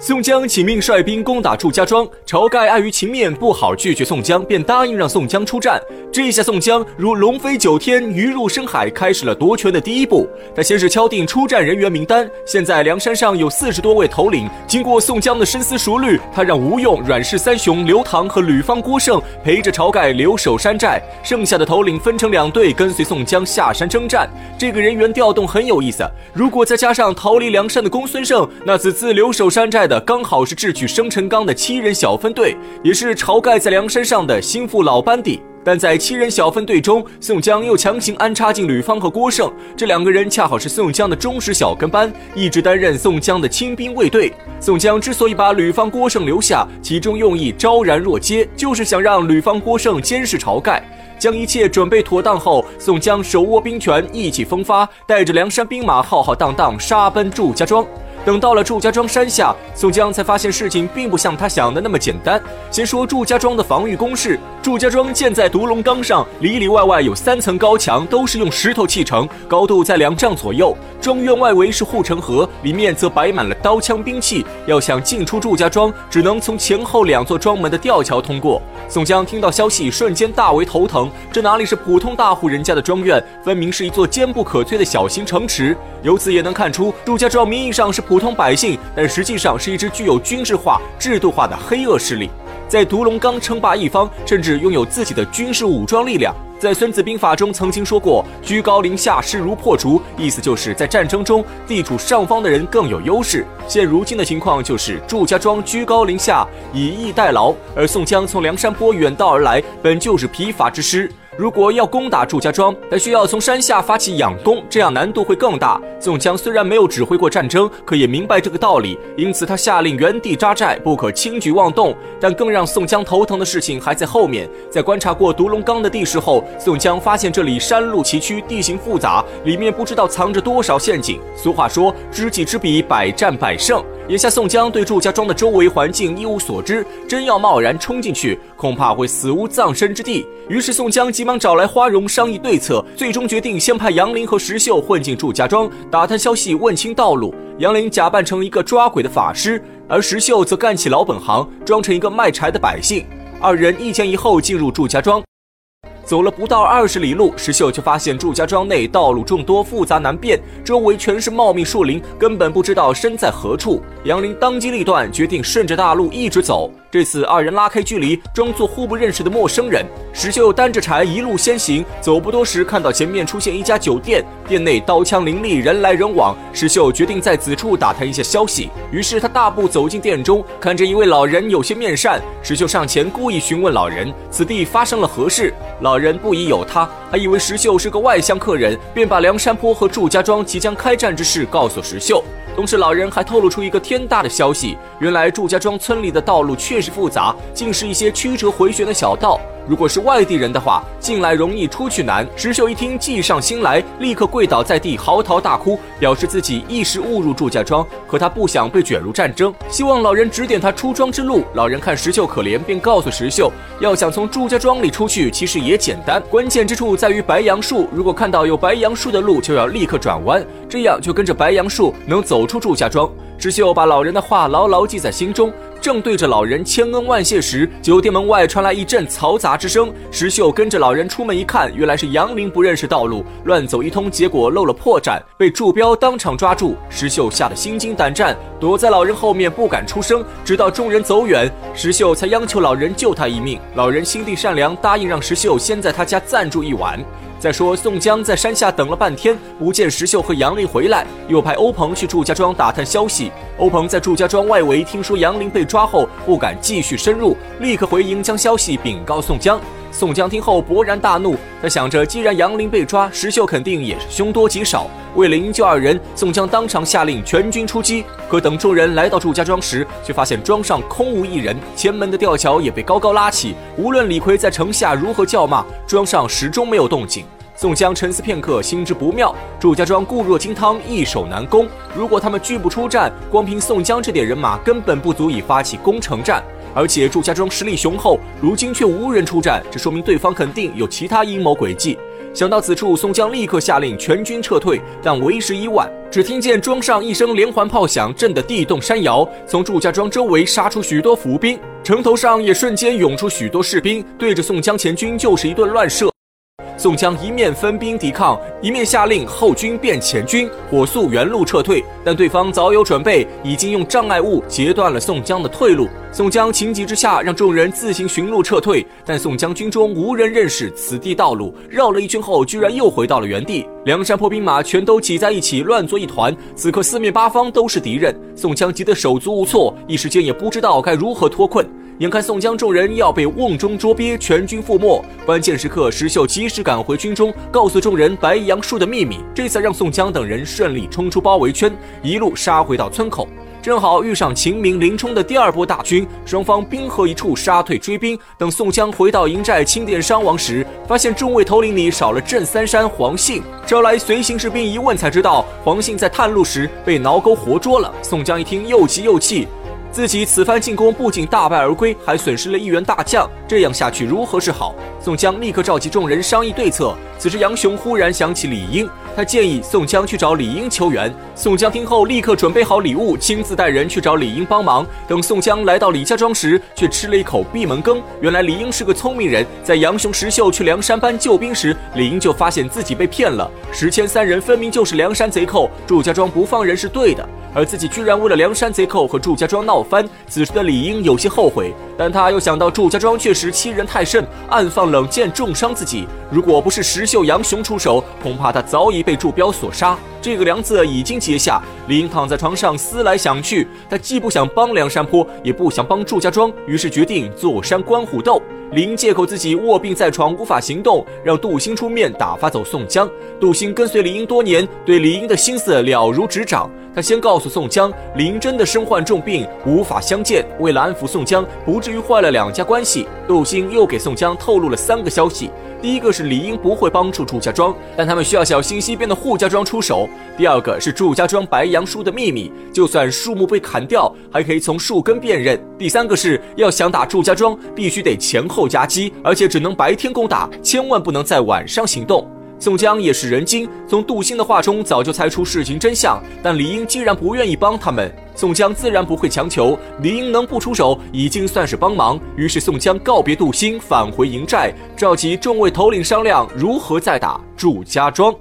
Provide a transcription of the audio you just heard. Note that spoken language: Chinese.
宋江请命率兵攻打祝家庄，晁盖碍于情面不好拒绝宋江，便答应让宋江出战。这下宋江如龙飞九天，鱼入深海，开始了夺权的第一步。他先是敲定出战人员名单，现在梁山上有四十多位头领。经过宋江的深思熟虑，他让吴用、阮氏三雄刘唐和吕方、郭盛陪着晁盖留守山寨，剩下的头领分成两队跟随宋江下山征战。这个人员调动很有意思，如果再加上逃离梁山的公孙胜，那此次留守山寨的。刚好是智取生辰纲的七人小分队，也是晁盖在梁山上的心腹老班底。但在七人小分队中，宋江又强行安插进吕方和郭盛，这两个人恰好是宋江的忠实小跟班，一直担任宋江的亲兵卫队。宋江之所以把吕方、郭盛留下，其中用意昭然若揭，就是想让吕方、郭盛监视晁盖。将一切准备妥当后，宋江手握兵权，意气风发，带着梁山兵马浩浩荡荡杀奔祝家庄。等到了祝家庄山下，宋江才发现事情并不像他想的那么简单。先说祝家庄的防御工事，祝家庄建在独龙岗上，里里外外有三层高墙，都是用石头砌成，高度在两丈左右。庄院外围是护城河，里面则摆满了刀枪兵器。要想进出祝家庄，只能从前后两座庄门的吊桥通过。宋江听到消息，瞬间大为头疼。这哪里是普通大户人家的庄院，分明是一座坚不可摧的小型城池。由此也能看出，祝家庄名义上是普通百姓，但实际上是一支具有军事化、制度化的黑恶势力，在独龙冈称霸一方，甚至拥有自己的军事武装力量。在《孙子兵法》中曾经说过“居高临下，势如破竹”，意思就是在战争中，地处上方的人更有优势。现如今的情况就是祝家庄居高临下，以逸待劳，而宋江从梁山泊远道而来，本就是疲乏之师。如果要攻打祝家庄，他需要从山下发起佯攻，这样难度会更大。宋江虽然没有指挥过战争，可也明白这个道理，因此他下令原地扎寨，不可轻举妄动。但更让宋江头疼的事情还在后面。在观察过独龙岗的地势后，宋江发现这里山路崎岖，地形复杂，里面不知道藏着多少陷阱。俗话说，知己知彼，百战百胜。眼下宋江对祝家庄的周围环境一无所知，真要贸然冲进去，恐怕会死无葬身之地。于是宋江急忙找来花荣商议对策，最终决定先派杨林和石秀混进祝家庄，打探消息，问清道路。杨林假扮成一个抓鬼的法师，而石秀则干起老本行，装成一个卖柴的百姓。二人一前一后进入祝家庄。走了不到二十里路，石秀就发现祝家庄内道路众多，复杂难辨，周围全是茂密树林，根本不知道身在何处。杨林当机立断，决定顺着大路一直走。这次二人拉开距离，装作互不认识的陌生人。石秀担着柴一路先行，走不多时，看到前面出现一家酒店，店内刀枪林立，人来人往。石秀决定在此处打探一下消息，于是他大步走进店中，看着一位老人有些面善。石秀上前故意询问老人此地发生了何事，老人不疑有他，还以为石秀是个外乡客人，便把梁山坡和祝家庄即将开战之事告诉石秀。同时，老人还透露出一个天大的消息：原来祝家庄村里的道路确实复杂，竟是一些曲折回旋的小道。如果是外地人的话，进来容易出去难。石秀一听，计上心来，立刻跪倒在地，嚎啕大哭，表示自己一时误入祝家庄，可他不想被卷入战争，希望老人指点他出庄之路。老人看石秀可怜，便告诉石秀，要想从祝家庄里出去，其实也简单，关键之处在于白杨树。如果看到有白杨树的路，就要立刻转弯，这样就跟着白杨树能走出祝家庄。石秀把老人的话牢牢记在心中。正对着老人千恩万谢时，酒店门外传来一阵嘈杂之声。石秀跟着老人出门一看，原来是杨林不认识道路，乱走一通，结果露了破绽，被祝彪当场抓住。石秀吓得心惊胆战，躲在老人后面不敢出声，直到众人走远，石秀才央求老人救他一命。老人心地善良，答应让石秀先在他家暂住一晚。再说，宋江在山下等了半天，不见石秀和杨林回来，又派欧鹏去祝家庄打探消息。欧鹏在祝家庄外围听说杨林被抓后，不敢继续深入，立刻回营将消息禀告宋江。宋江听后勃然大怒，他想着，既然杨林被抓，石秀肯定也是凶多吉少。为了营救二人，宋江当场下令全军出击。可等众人来到祝家庄时，却发现庄上空无一人，前门的吊桥也被高高拉起。无论李逵在城下如何叫骂，庄上始终没有动静。宋江沉思片刻，心知不妙。祝家庄固若金汤，易守难攻。如果他们拒不出战，光凭宋江这点人马，根本不足以发起攻城战。而且祝家庄实力雄厚，如今却无人出战，这说明对方肯定有其他阴谋诡计。想到此处，宋江立刻下令全军撤退，但为时已晚。只听见庄上一声连环炮响，震得地动山摇，从祝家庄周围杀出许多伏兵，城头上也瞬间涌出许多士兵，对着宋江前军就是一顿乱射。宋江一面分兵抵抗，一面下令后军变前军，火速原路撤退。但对方早有准备，已经用障碍物截断了宋江的退路。宋江情急之下，让众人自行寻路撤退。但宋江军中无人认识此地道路，绕了一圈后，居然又回到了原地。梁山泊兵马全都挤在一起，乱作一团。此刻四面八方都是敌人，宋江急得手足无措，一时间也不知道该如何脱困。眼看宋江众人要被瓮中捉鳖，全军覆没，关键时刻，石秀及时赶回军中，告诉众人白杨树的秘密，这才让宋江等人顺利冲出包围圈，一路杀回到村口。正好遇上秦明、林冲的第二波大军，双方兵合一处，杀退追兵。等宋江回到营寨清点伤亡时，发现众位头领里少了镇三山黄信，招来随行士兵一问，才知道黄信在探路时被挠钩活捉了。宋江一听，又急又气。自己此番进攻不仅大败而归，还损失了一员大将，这样下去如何是好？宋江立刻召集众人商议对策。此时杨雄忽然想起李英，他建议宋江去找李英求援。宋江听后立刻准备好礼物，亲自带人去找李英帮忙。等宋江来到李家庄时，却吃了一口闭门羹。原来李英是个聪明人，在杨雄、石秀去梁山搬救兵时，李英就发现自己被骗了。石谦三人分明就是梁山贼寇，祝家庄不放人是对的。而自己居然为了梁山贼寇和祝家庄闹翻，此时的李英有些后悔，但他又想到祝家庄确实欺人太甚，暗放冷箭重伤自己。如果不是石秀、杨雄出手，恐怕他早已被祝彪所杀。这个梁子已经结下，李英躺在床上思来想去，他既不想帮梁山泊，也不想帮祝家庄，于是决定坐山观虎斗。李英借口自己卧病在床，无法行动，让杜兴出面打发走宋江。杜兴跟随李英多年，对李英的心思了如指掌。他先告诉宋江，林真的身患重病，无法相见。为了安抚宋江，不至于坏了两家关系，杜兴又给宋江透露了三个消息：第一个是李英不会帮助祝家庄，但他们需要小心西边的扈家庄出手；第二个是祝家庄白杨树的秘密，就算树木被砍掉，还可以从树根辨认；第三个是要想打祝家庄，必须得前后夹击，而且只能白天攻打，千万不能在晚上行动。宋江也是人精，从杜兴的话中早就猜出事情真相。但李英既然不愿意帮他们，宋江自然不会强求。李英能不出手，已经算是帮忙。于是宋江告别杜兴，返回营寨，召集众位头领商量如何再打祝家庄。